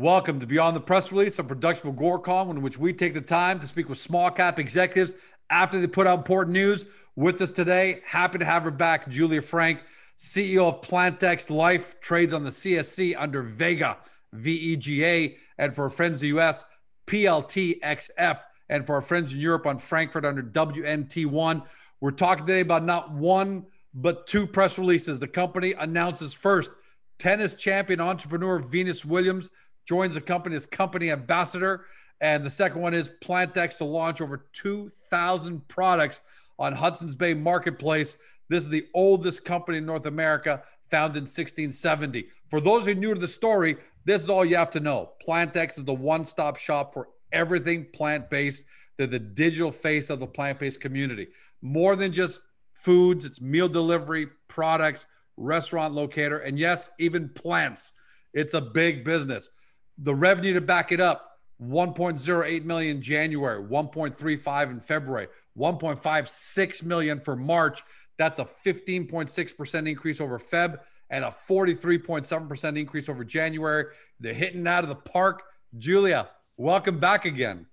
Welcome to Beyond the Press Release, a production of Agoracom, in which we take the time to speak with small cap executives after they put out important news. With us today, happy to have her back, Julia Frank, CEO of PlantX Life, trades on the CSE under Vega, V E G A, and for our friends in the US, PLTXF, and for our friends in Europe on Frankfurt under WNT1. We're talking today about not one, but two press releases. The company announces first tennis champion entrepreneur Venus Williams joins the company as company ambassador. And the second one is PlantX to launch over 2,000 products on Hudson's Bay Marketplace. This is the oldest company in North America, founded in 1670. For those who are new to the story, this is all you have to know. PlantX is the one stop shop for everything plant based. They're the digital face of the plant based community. More than just foods, it's meal delivery, products, restaurant locator, and yes, even plants. It's a big business the revenue to back it up 1.08 million January, 1.35 in February, 1.56 million for March. That's a 15.6% increase over Feb and a 43.7% increase over January. They're hitting out of the park. Julia, welcome back again.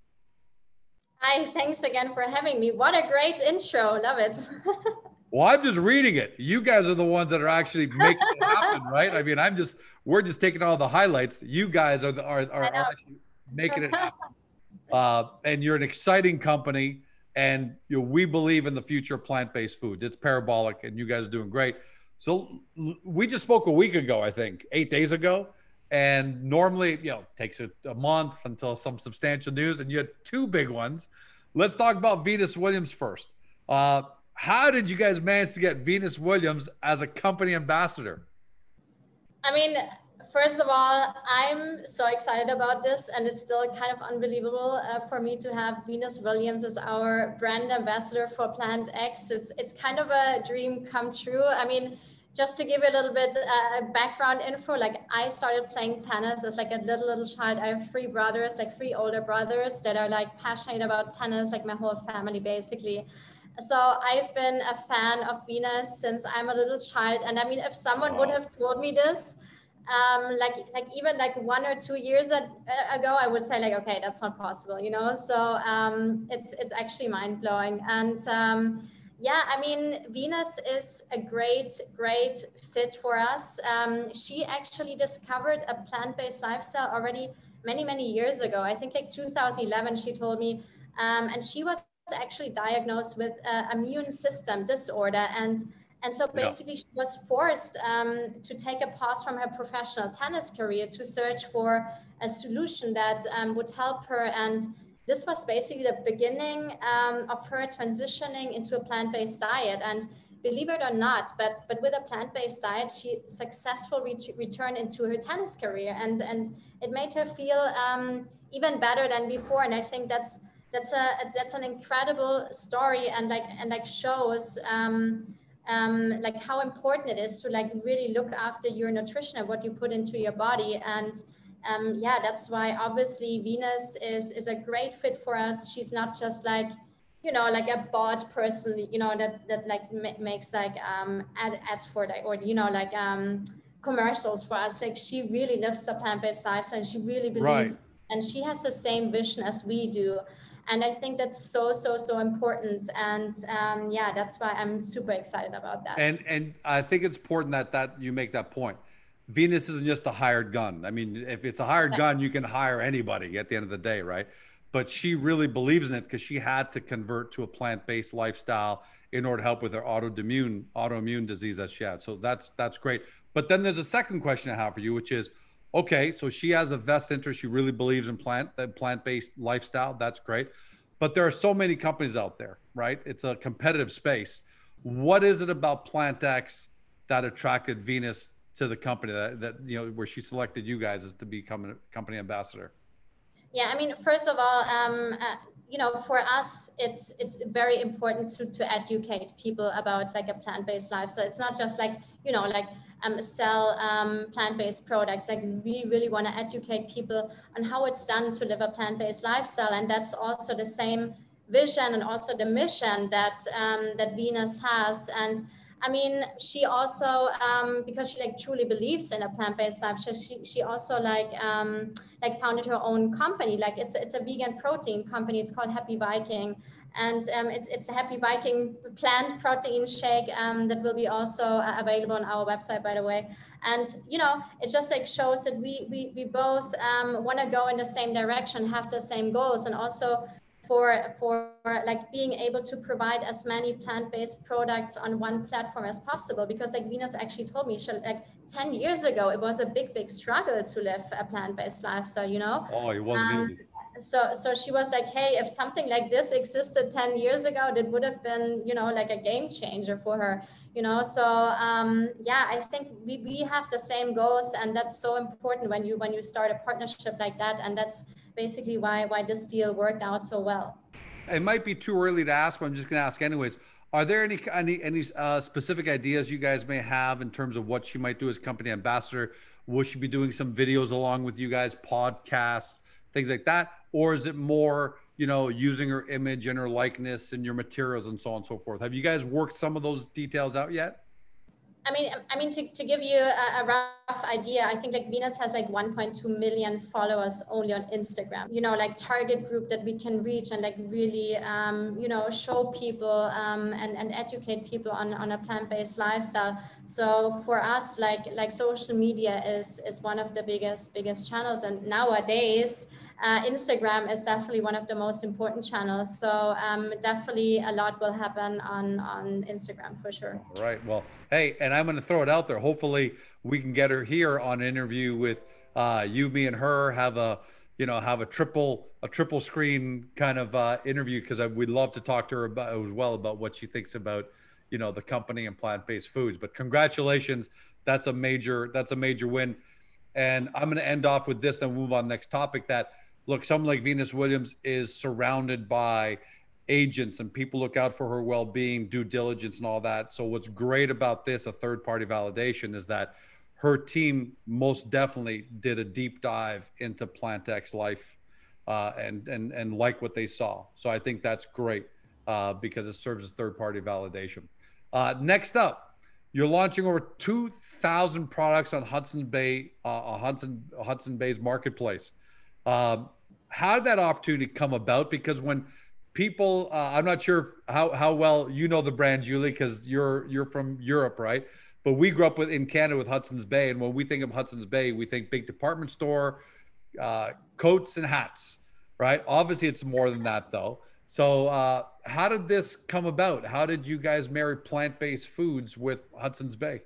Hi, thanks again for having me. What a great intro. Love it. Well, I'm just reading it. You guys are the ones that are actually making it happen, right? I mean, I'm just we're just taking all the highlights. You guys are the are are, are actually making it happen. Uh, and you're an exciting company, and you know, we believe in the future of plant-based foods. It's parabolic, and you guys are doing great. So we just spoke a week ago, I think, eight days ago, and normally, you know, it takes a, a month until some substantial news, and you had two big ones. Let's talk about Venus Williams first. Uh, how did you guys manage to get Venus Williams as a company ambassador? I mean, first of all, I'm so excited about this, and it's still kind of unbelievable uh, for me to have Venus Williams as our brand ambassador for PlantX. It's it's kind of a dream come true. I mean, just to give you a little bit uh, background info, like I started playing tennis as like a little little child. I have three brothers, like three older brothers that are like passionate about tennis, like my whole family basically. So I've been a fan of Venus since I'm a little child. And I mean, if someone wow. would have told me this, um, like like even like one or two years ago, I would say like, okay, that's not possible, you know. So um, it's it's actually mind blowing. And um, yeah, I mean, Venus is a great great fit for us. Um, she actually discovered a plant based lifestyle already many many years ago. I think like 2011, she told me, um, and she was actually diagnosed with uh, immune system disorder. And and so basically yeah. she was forced um, to take a pause from her professional tennis career to search for a solution that um, would help her. And this was basically the beginning um, of her transitioning into a plant-based diet. And believe it or not but but with a plant-based diet she successfully ret- returned into her tennis career. And and it made her feel um, even better than before. And i think that's that's a that's an incredible story and like and like shows um, um, like how important it is to like really look after your nutrition and what you put into your body. And um, yeah that's why obviously venus is is a great fit for us. She's not just like you know like a bot person you know that that like ma- makes like um ad- ads for like or you know like um commercials for us. Like she really lives a plant-based lifestyle and she really believes right. and she has the same vision as we do and i think that's so so so important. And um, yeah that's why i'm super excited about that. And and i think it's important that that you make that point. Venus isn't just a hired gun. I mean if it's a hired yeah. gun you can hire anybody at the end of the day right? But she really believes in it because she had to convert to a plant-based lifestyle in order to help with her autoimmune autoimmune disease that she had. So that's that's great. But then there's a second question i have for you which is okay, so she has a vest interest. She really believes in plant that plant-based lifestyle. That's great. But there are so many companies out there, right? It's a competitive space. What is it about PlantX that attracted Venus to the company that, that you know where she selected you guys as to become a company ambassador? Yeah, I mean, first of all, um, uh, you know, for us, it's it's very important to to educate people about like a plant-based life. So it's not just like you know like um, sell um, plant-based products. Like we really want to educate people on how it's done to live a plant-based lifestyle, and that's also the same vision and also the mission that um, that Venus has. And I mean, she also um, because she like truly believes in a plant-based life. She she also like um, like founded her own company. Like it's it's a vegan protein company. It's called Happy Viking, and um, it's it's a Happy Viking plant protein shake um, that will be also uh, available on our website, by the way. And you know, it just like shows that we we we both um, want to go in the same direction, have the same goals, and also for for like being able to provide as many plant-based products on one platform as possible. Because like venus actually told me she, like 10 years ago it was a big big struggle to live a plant-based lifestyle you know? Oh it wasn't um, easy so so she was like hey if something like this existed 10 years ago that would have been you know like a game changer for her you know? So um, yeah i think we, we have the same goals and that's so important when you when you start a partnership like that and that's basically why why this deal worked out so well. It might be too early to ask, but I'm just going to ask anyways. Are there any any any uh, specific ideas you guys may have in terms of what she might do as company ambassador? Will she be doing some videos along with you guys, podcasts, things like that, or is it more you know using her image and her likeness and your materials and so on and so forth? Have you guys worked some of those details out yet? I mean, I mean to, to give you a, a, rough idea, I think like Venus has like 1.2 million followers only on Instagram. You know, like target group that we can reach and like really, um, you know, show people um, and and educate people on on a plant-based lifestyle. So for us, like like social media is is one of the biggest biggest channels, and nowadays uh, Instagram is definitely one of the most important channels. So um, definitely a lot will happen on on Instagram for sure. All right. Well, hey, and I'm going to throw it out there. Hopefully, we can get her here on an interview with uh, you, me, and her. Have a you know have a triple a triple screen kind of uh, interview because we'd love to talk to her about as well about what she thinks about you know the company and plant-based foods. But congratulations, that's a major that's a major win. And I'm going to end off with this, then move on next topic. That look, someone like Venus Williams is surrounded by agents and people look out for her well-being, due diligence, and all that. So what's great about this, a third-party validation, is that her team most definitely did a deep dive into PlantX life uh, and and and like what they saw. So I think that's great uh, because it serves as third-party validation. Uh, next up, you're launching over 2,000 products on Hudson Bay, uh, Hudson Hudson Bay's marketplace. Um, how did that opportunity come about? Because when people, uh, I'm not sure how how well you know the brand, Julie, because you're you're from Europe, right? But we grew up with in Canada with Hudson's Bay, and when we think of Hudson's Bay, we think big department store, uh, coats and hats, right? Obviously, it's more than that, though. So, uh, how did this come about? How did you guys marry plant-based foods with Hudson's Bay?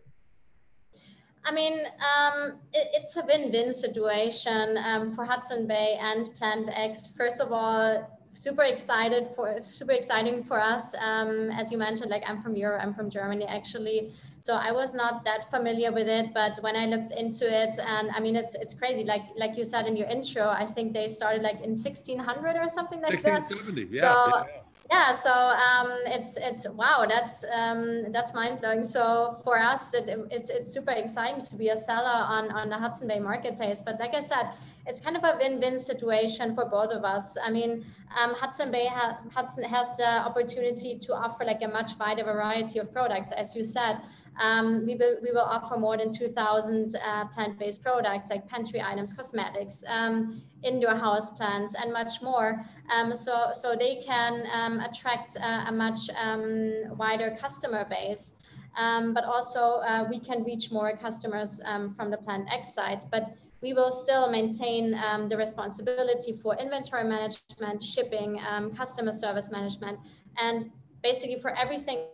I mean, um, it, it's a win-win situation um, for Hudson Bay and PlantX. First of all, super excited for super exciting for us. Um, as you mentioned, like I'm from Europe, I'm from Germany actually, so I was not that familiar with it. But when I looked into it, and I mean, it's it's crazy. Like like you said in your intro, I think they started like in 1600 or something like 1670, that. Yeah, so, yeah yeah so um, it's it's wow that's um, that's mind-blowing. So for us it, it's it's super exciting to be a seller on on the hudson bay marketplace. But like i said it's kind of a win-win situation for both of us. I mean um, hudson bay ha- has the opportunity to offer like a much wider variety of products as you said um, we, will, we will offer more than 2,000 uh, plant-based products like pantry items, cosmetics, um, indoor house plants, and much more. Um, so, so they can um, attract uh, a much um, wider customer base. Um, but also uh, we can reach more customers from the PlantX side. But we will still maintain um, the responsibility for inventory management, shipping, um, customer service management, and basically for everything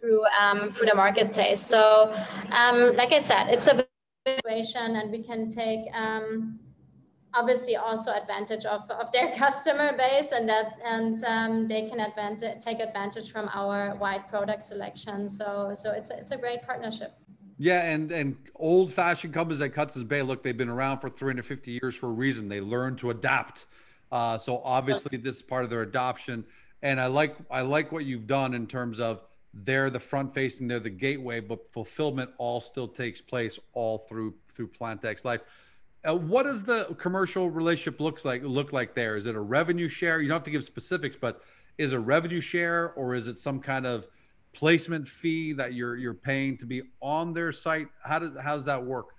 through um, through the marketplace. So, um, like I said, it's a situation, and we can take um, obviously also advantage of, of their customer base, and that and um, they can advantage take advantage from our wide product selection. So, so it's a, it's a great partnership. Yeah, and and old fashioned companies like Hudson's Bay, look, they've been around for 350 years for a reason. They learned to adapt. Uh, so obviously, this is part of their adoption. And I like I like what you've done in terms of they're the front facing, they're the gateway, but fulfillment all still takes place all through through PlantX Life. Uh, what does the commercial relationship looks like look like there? Is it a revenue share? You don't have to give specifics, but is a revenue share or is it some kind of placement fee that you're you're paying to be on their site? How does how does that work?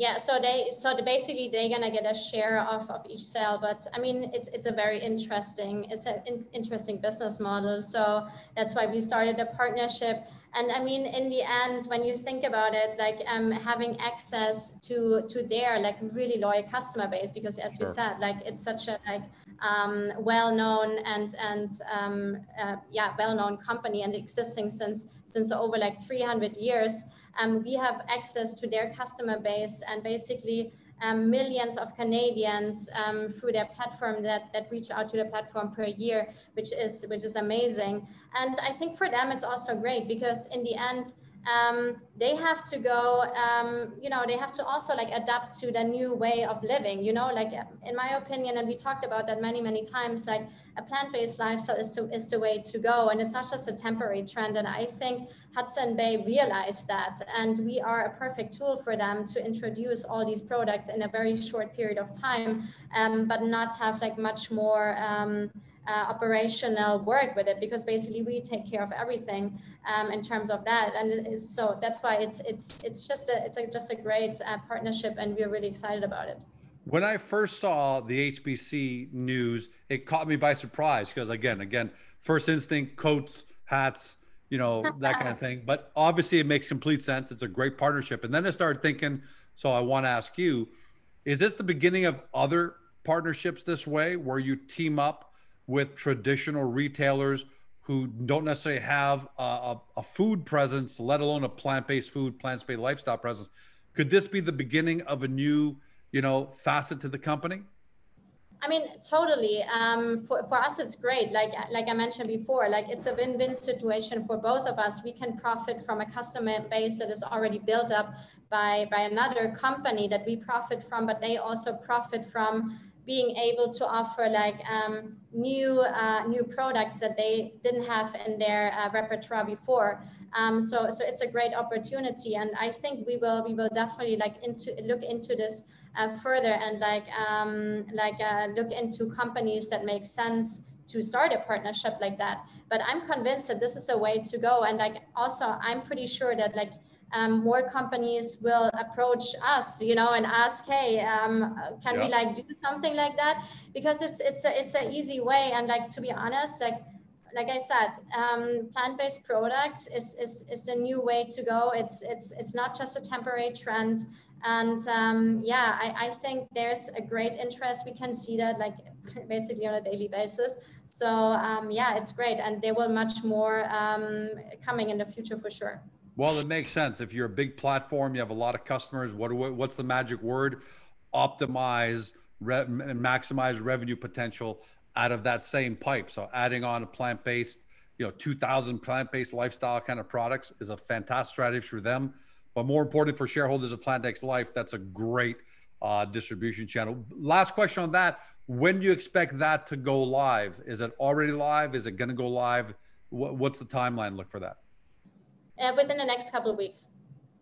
Yeah, so they so they basically they're gonna get a share of, of each sale, but I mean it's it's a very interesting it's an in, interesting business model. So that's why we started a partnership. And I mean, in the end, when you think about it, like um, having access to to their like really loyal customer base, because as sure. we said, like it's such a like um, well-known and and um, uh, yeah well-known company and existing since since over like 300 years um, we have access to their customer base and basically um, millions of Canadians um, through their platform that, that reach out to the platform per year, which is which is amazing. And I think for them it's also great because in the end, um, they have to go um, you know they have to also like adapt to the new way of living you know? Like in my opinion and we talked about that many many times like a plant-based lifestyle is, to, is the way to go and it's not just a temporary trend and i think hudson bay realized that and we are a perfect tool for them to introduce all these products in a very short period of time um, but not have like much more um, uh, operational work with it because basically we take care of everything um, in terms of that. And so that's why it's it's it's just a it's a, just a great uh, partnership and we're really excited about it. When i first saw the hbc news it caught me by surprise because again again first instinct coats hats you know that kind of thing. But obviously it makes complete sense. It's a great partnership. And then i started thinking so i want to ask you is this the beginning of other partnerships this way where you team up with traditional retailers who don't necessarily have a, a, a food presence, let alone a plant-based food, plant-based lifestyle presence. Could this be the beginning of a new, you know, facet to the company? I mean, totally. Um, for, for us, it's great. Like like I mentioned before, like it's a win-win situation for both of us. We can profit from a customer base that is already built up by by another company that we profit from, but they also profit from being able to offer like um, new uh, new products that they didn't have in their uh, repertoire before. Um, so so it's a great opportunity, and I think we will we will definitely like into look into this uh, further and like um, like uh, look into companies that make sense to start a partnership like that. But I'm convinced that this is a way to go, and like also I'm pretty sure that like um, more companies will approach us, you know, and ask, "Hey, um, can yeah. we like do something like that?" Because it's it's a it's an easy way, and like to be honest, like like I said, um, plant-based products is, is is the new way to go. It's it's it's not just a temporary trend, and um, yeah, I, I think there's a great interest. We can see that like basically on a daily basis. So um, yeah, it's great, and there will much more um, coming in the future for sure. Well, it makes sense. If you're a big platform, you have a lot of customers. What what's the magic word? Optimize re- maximize revenue potential out of that same pipe. So adding on a plant-based, you know, 2,000 plant-based lifestyle kind of products is a fantastic strategy for them. But more important for shareholders of PlantX Life, that's a great uh, distribution channel. Last question on that: When do you expect that to go live? Is it already live? Is it going to go live? What's the timeline look for that? Uh, within the next couple of weeks.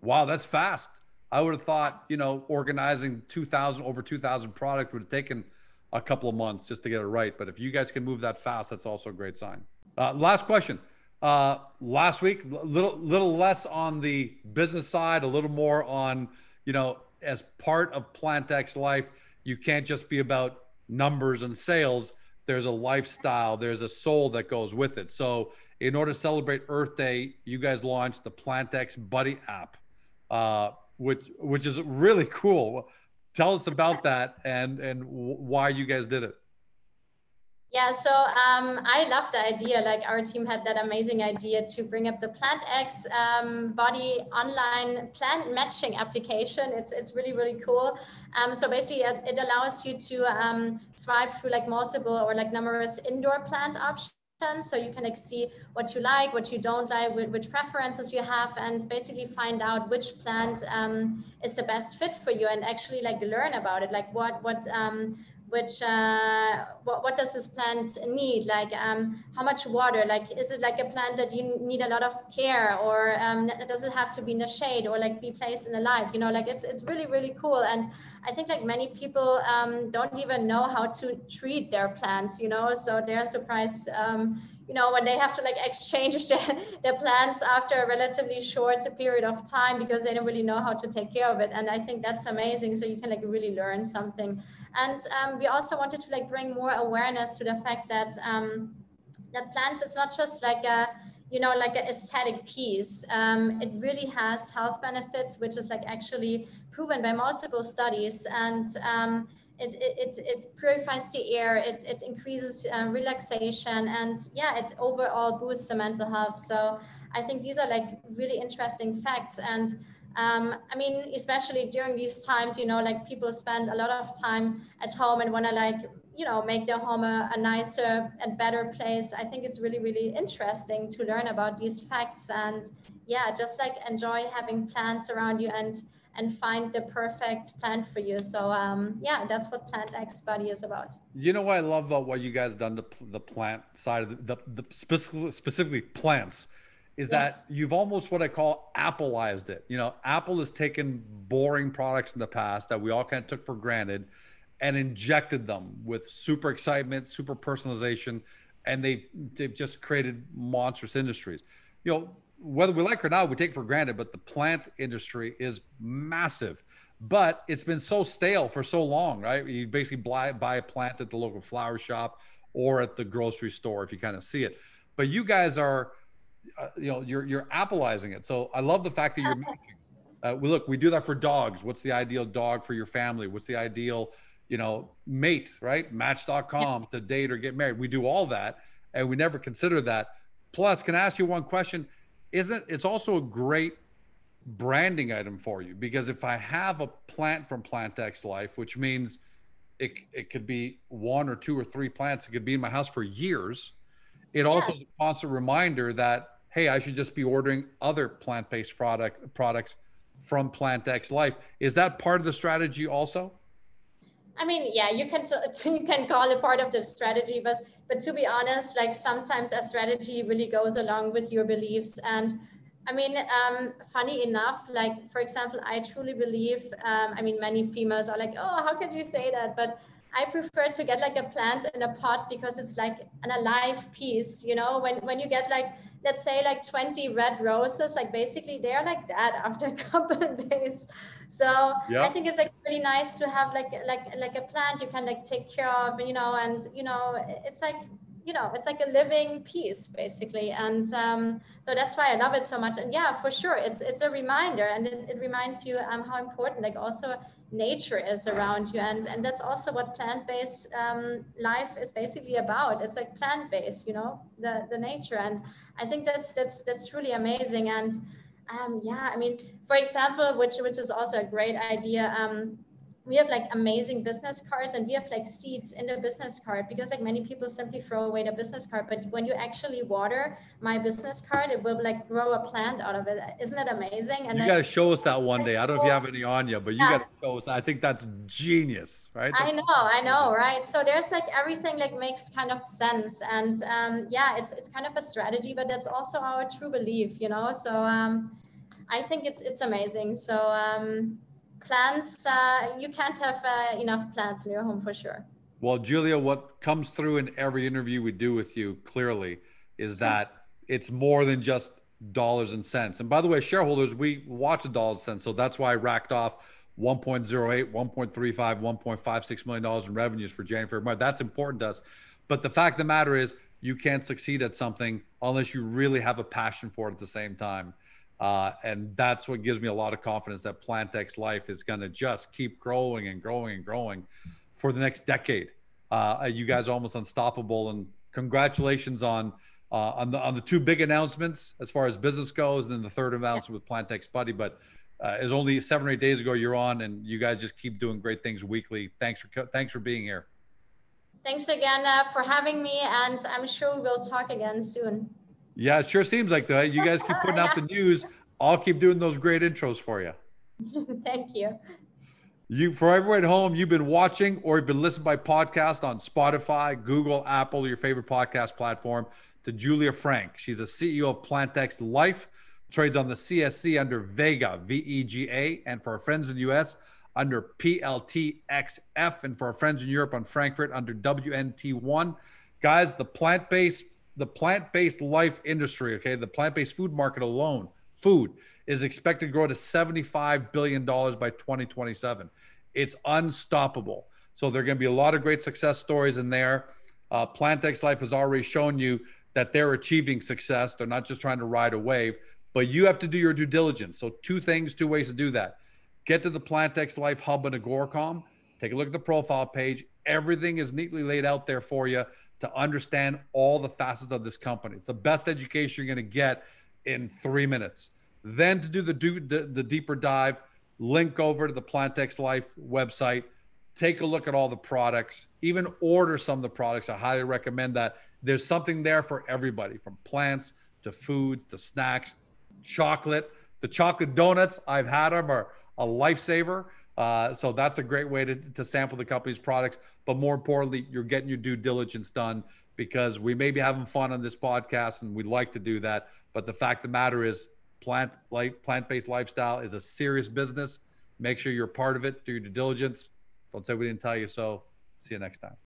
Wow, that's fast. I would have thought, you know, organizing 2,000 over 2,000 product would have taken a couple of months just to get it right. But if you guys can move that fast, that's also a great sign. Uh, last question. Uh, last week, little little less on the business side, a little more on, you know, as part of PlantX life, you can't just be about numbers and sales. There's a lifestyle, there's a soul that goes with it. So in order to celebrate Earth Day, you guys launched the PlantX Buddy app, uh, which which is really cool. Tell us about that and and why you guys did it. Yeah, so um, I love the idea. Like our team had that amazing idea to bring up the PlantX um, body online plant matching application. It's it's really really cool. Um, so basically, it, it allows you to um, swipe through like multiple or like numerous indoor plant options so you can like see what you like what you don't like which preferences you have and basically find out which plant um, is the best fit for you and actually like learn about it. Like what what um, which uh, what, what does this plant need? Like um, how much water? Like is it like a plant that you need a lot of care or um, does it have to be in the shade or like be placed in the light? You know like it's it's really really cool. And i think like many people um, don't even know how to treat their plants you know? So they're surprised um, you know when they have to like exchange their, their plants after a relatively short period of time because they don't really know how to take care of it. And i think that's amazing. So you can like really learn something. And um, we also wanted to like bring more awareness to the fact that um, that plants it's not just like a you know like an aesthetic piece. Um, it really has health benefits which is like actually proven by multiple studies. And um, it, it, it purifies the air, it, it increases uh, relaxation, and yeah, it overall boosts the mental health. So I think these are like really interesting facts. And um, I mean, especially during these times, you know, like people spend a lot of time at home and want to like, you know, make their home a, a nicer and better place. I think it's really, really interesting to learn about these facts and yeah, just like enjoy having plants around you and and find the perfect plant for you. So um, yeah, that's what PlantX Buddy is about. You know what I love about what you guys done to the plant side of the, the, the specifically, specifically plants is yeah. that you've almost what I call Appleized it. You know, Apple has taken boring products in the past that we all kind of took for granted and injected them with super excitement, super personalization, and they they've just created monstrous industries. You know, whether we like it or not, we take for granted, but the plant industry is massive. But it's been so stale for so long, right? You basically buy, buy a plant at the local flower shop or at the grocery store if you kind of see it. But you guys are, uh, you know, you're you're Appleizing it. So I love the fact that you're making. Uh, we look, we do that for dogs. What's the ideal dog for your family? What's the ideal, you know, mate, right? Match.com to date or get married. We do all that, and we never consider that. Plus, can I ask you one question? Isn't it's also a great branding item for you because if I have a plant from PlantX Life, which means it, it could be one or two or three plants, it could be in my house for years. It yeah. also is a constant reminder that hey, I should just be ordering other plant-based product products from PlantX Life. Is that part of the strategy also? I mean, yeah, you can you can call it part of the strategy, but but to be honest, like sometimes a strategy really goes along with your beliefs. And I mean, um, funny enough, like for example, I truly believe. Um, I mean, many females are like, oh, how could you say that? But I prefer to get like a plant in a pot because it's like an alive piece. You know, when when you get like let's say like 20 red roses like basically they're like dead after a couple of days. So yeah. i think it's like really nice to have like like like a plant you can like take care of you know and you know it's like you know it's like a living piece basically. And um, so that's why i love it so much. And yeah for sure it's it's a reminder and it, it reminds you um, how important like also nature is around you. And and that's also what plant-based um, life is basically about. It's like plant-based you know the the nature. And i think that's that's that's really amazing. And um, yeah i mean for example which which is also a great idea um, we have like amazing business cards and we have like seeds in the business card because like many people simply throw away the business card. But when you actually water my business card it will like grow a plant out of it. Isn't it amazing? And you got to show us that one day. I don't know if you have any on you but you yeah. got to show us. I think that's genius right? That's i know i know right? So there's like everything like makes kind of sense. And um, yeah it's it's kind of a strategy but that's also our true belief you know? So um, i think it's it's amazing. So um, plants, uh, you can't have uh, enough plants in your home for sure. Well, Julia, what comes through in every interview we do with you clearly is that it's more than just dollars and cents. And by the way, shareholders, we watch the dollars and cents. So that's why I racked off 1.08, 1.35, 1.56 million dollars in revenues for January, February. That's important to us. But the fact of the matter is, you can't succeed at something unless you really have a passion for it at the same time. Uh, and that's what gives me a lot of confidence that PlantX Life is going to just keep growing and growing and growing for the next decade. Uh, you guys are almost unstoppable, and congratulations on uh, on the on the two big announcements as far as business goes, and then the third announcement with PlantX Buddy. But uh, it's only seven or eight days ago you're on, and you guys just keep doing great things weekly. Thanks for thanks for being here. Thanks again uh, for having me, and I'm sure we'll talk again soon. Yeah, it sure seems like that. You guys keep putting out the news. I'll keep doing those great intros for you. Thank you. You for everyone at home, you've been watching or you've been listening by podcast on Spotify, Google, Apple, your favorite podcast platform. To Julia Frank, she's a CEO of PlantX Life, trades on the CSE under Vega, V E G A, and for our friends in the US under PLTXF, and for our friends in Europe on Frankfurt under WNT1. Guys, the plant based the plant-based life industry, okay, the plant-based food market alone, food is expected to grow to 75 billion dollars by 2027. It's unstoppable. So there are going to be a lot of great success stories in there. Uh, PlantX Life has already shown you that they're achieving success. They're not just trying to ride a wave, but you have to do your due diligence. So two things, two ways to do that. Get to the PlantX Life Hub in Agoracom. Take a look at the profile page. Everything is neatly laid out there for you to understand all the facets of this company. It's the best education you're going to get in three minutes. Then to do the, do, the, the deeper dive, link over to the PlantX Life website take a look at all the products, even order some of the products. I highly recommend that. There's something there for everybody from plants to foods to snacks, chocolate. The chocolate donuts, I've had them, are a lifesaver. Uh, so that's a great way to, to sample the company's products. But more importantly, you're getting your due diligence done because we may be having fun on this podcast and we'd like to do that. But the fact of the matter is, plant like plant-based lifestyle is a serious business. Make sure you're part of it. Do your due diligence don't say we didn't tell you so. See you next time.